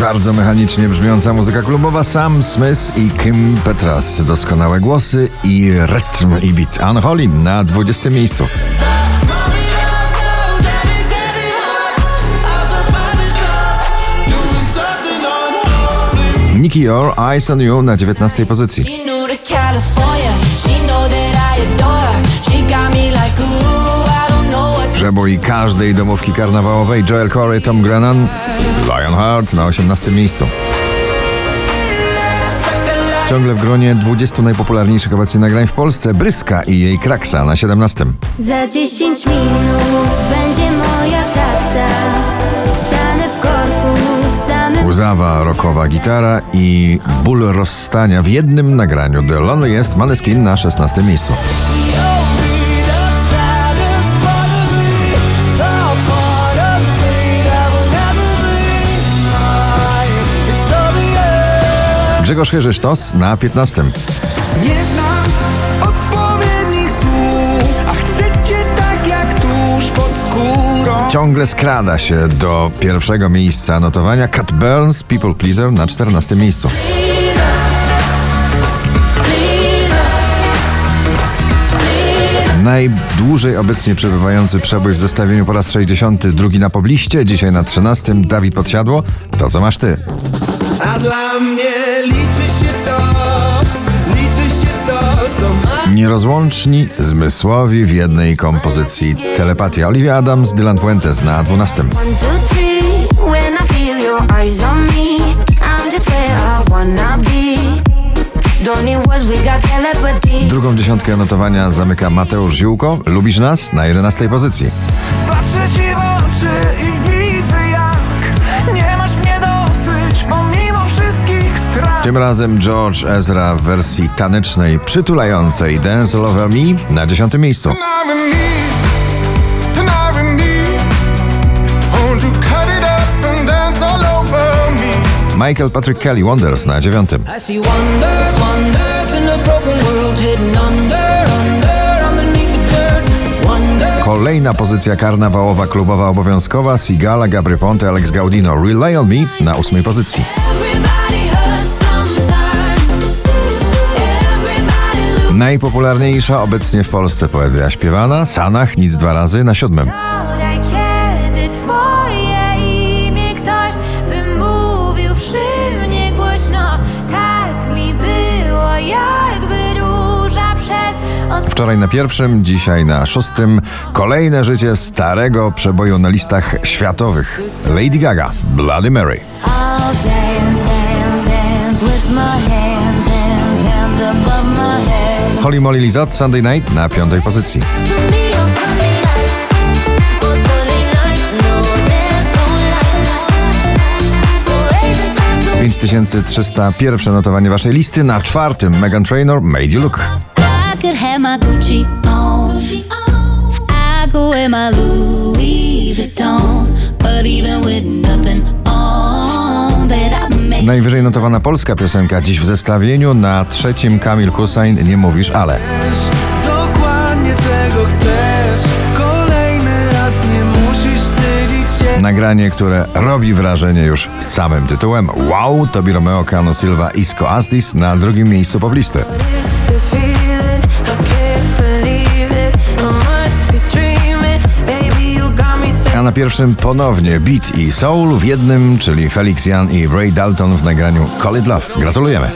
Bardzo mechanicznie brzmiąca muzyka klubowa Sam Smith i Kim Petras. Doskonałe głosy i rytm i beat. Unholy na 20 miejscu. Nicky Your Eyes on You na 19 pozycji. Przebój każdej domówki karnawałowej Joel Corey, Tom Grennan, Lionheart na 18 miejscu. Ciągle w gronie 20 najpopularniejszych obecnie nagrań w Polsce Bryska i jej Kraksa na 17. Za 10 minut będzie moja taksa. Stanę w korku w samym Łzawa rockowa gitara i ból rozstania w jednym nagraniu. The Loneliest Maneskin na 16 miejscu. Grzegorz Chyżysztos na 15. Nie znam odpowiednich słów, a chcę cię tak jak tuż pod skórą. Ciągle skrada się do pierwszego miejsca notowania Cat Burns People Pleaser na 14 miejscu. Najdłużej obecnie przebywający przebój w zestawieniu po raz 62 na pobliście, dzisiaj na 13 Dawid Podsiadło. To co masz ty? A dla mnie liczy się to, liczy się to, co mam. Nierozłączni, zmysłowi w jednej kompozycji. Telepatia Olivia Adams, Dylan Fuentes na 12. One, two, three. When I feel your eyes on me, I'm just where I wanna be. Don't need words, we got telepathy. Drugą dziesiątkę notowania zamyka Mateusz Ziółko. Lubisz nas? Na 11 pozycji. Patrzę ci w oczy i Tym razem George Ezra w wersji tanecznej, przytulającej Dance All Over Me na 10 miejscu. Michael Patrick Kelly Wonders na 9. I see wonders, wonders in a broken world hidden under, under, underneath the dirt. Wonders. Kolejna pozycja karnawałowa klubowa obowiązkowa Sigala, Gabry Ponte, Alex Gaudino Rely on Me na 8 pozycji. Najpopularniejsza obecnie w Polsce poezja śpiewana Sanach nic dwa razy na 7. Podaj, kiedy twoje imię ktoś wymówił przy mnie głośno. Tak mi było, jakby róża przez od Wczoraj na pierwszym, dzisiaj na szóstym. Kolejne życie starego przeboju na listach światowych. Lady Gaga, Bloody Mary. I'll dance, dance, dance with my hands, hands, hands above my head. Holly Molly Lizot, Sunday Night na piątej pozycji. 5301 notowanie waszej listy. Na czwartym Megan Trainor, Made You Look. I could have my Gucci on. I go my Louis Najwyżej notowana polska piosenka dziś w zestawieniu. Na trzecim Kamil Hussein, Nie mówisz ale. Dokładnie czego chcesz. Kolejny raz nie musisz wstydzić się. Nagranie, które robi wrażenie już samym tytułem. Wow, Tobi Romeo, Cano Silva, Isco Astis na drugim miejscu poblisty. A na pierwszym ponownie Beat i Soul w jednym, czyli Felix Jan i Ray Dalton w nagraniu Call It Love. Gratulujemy.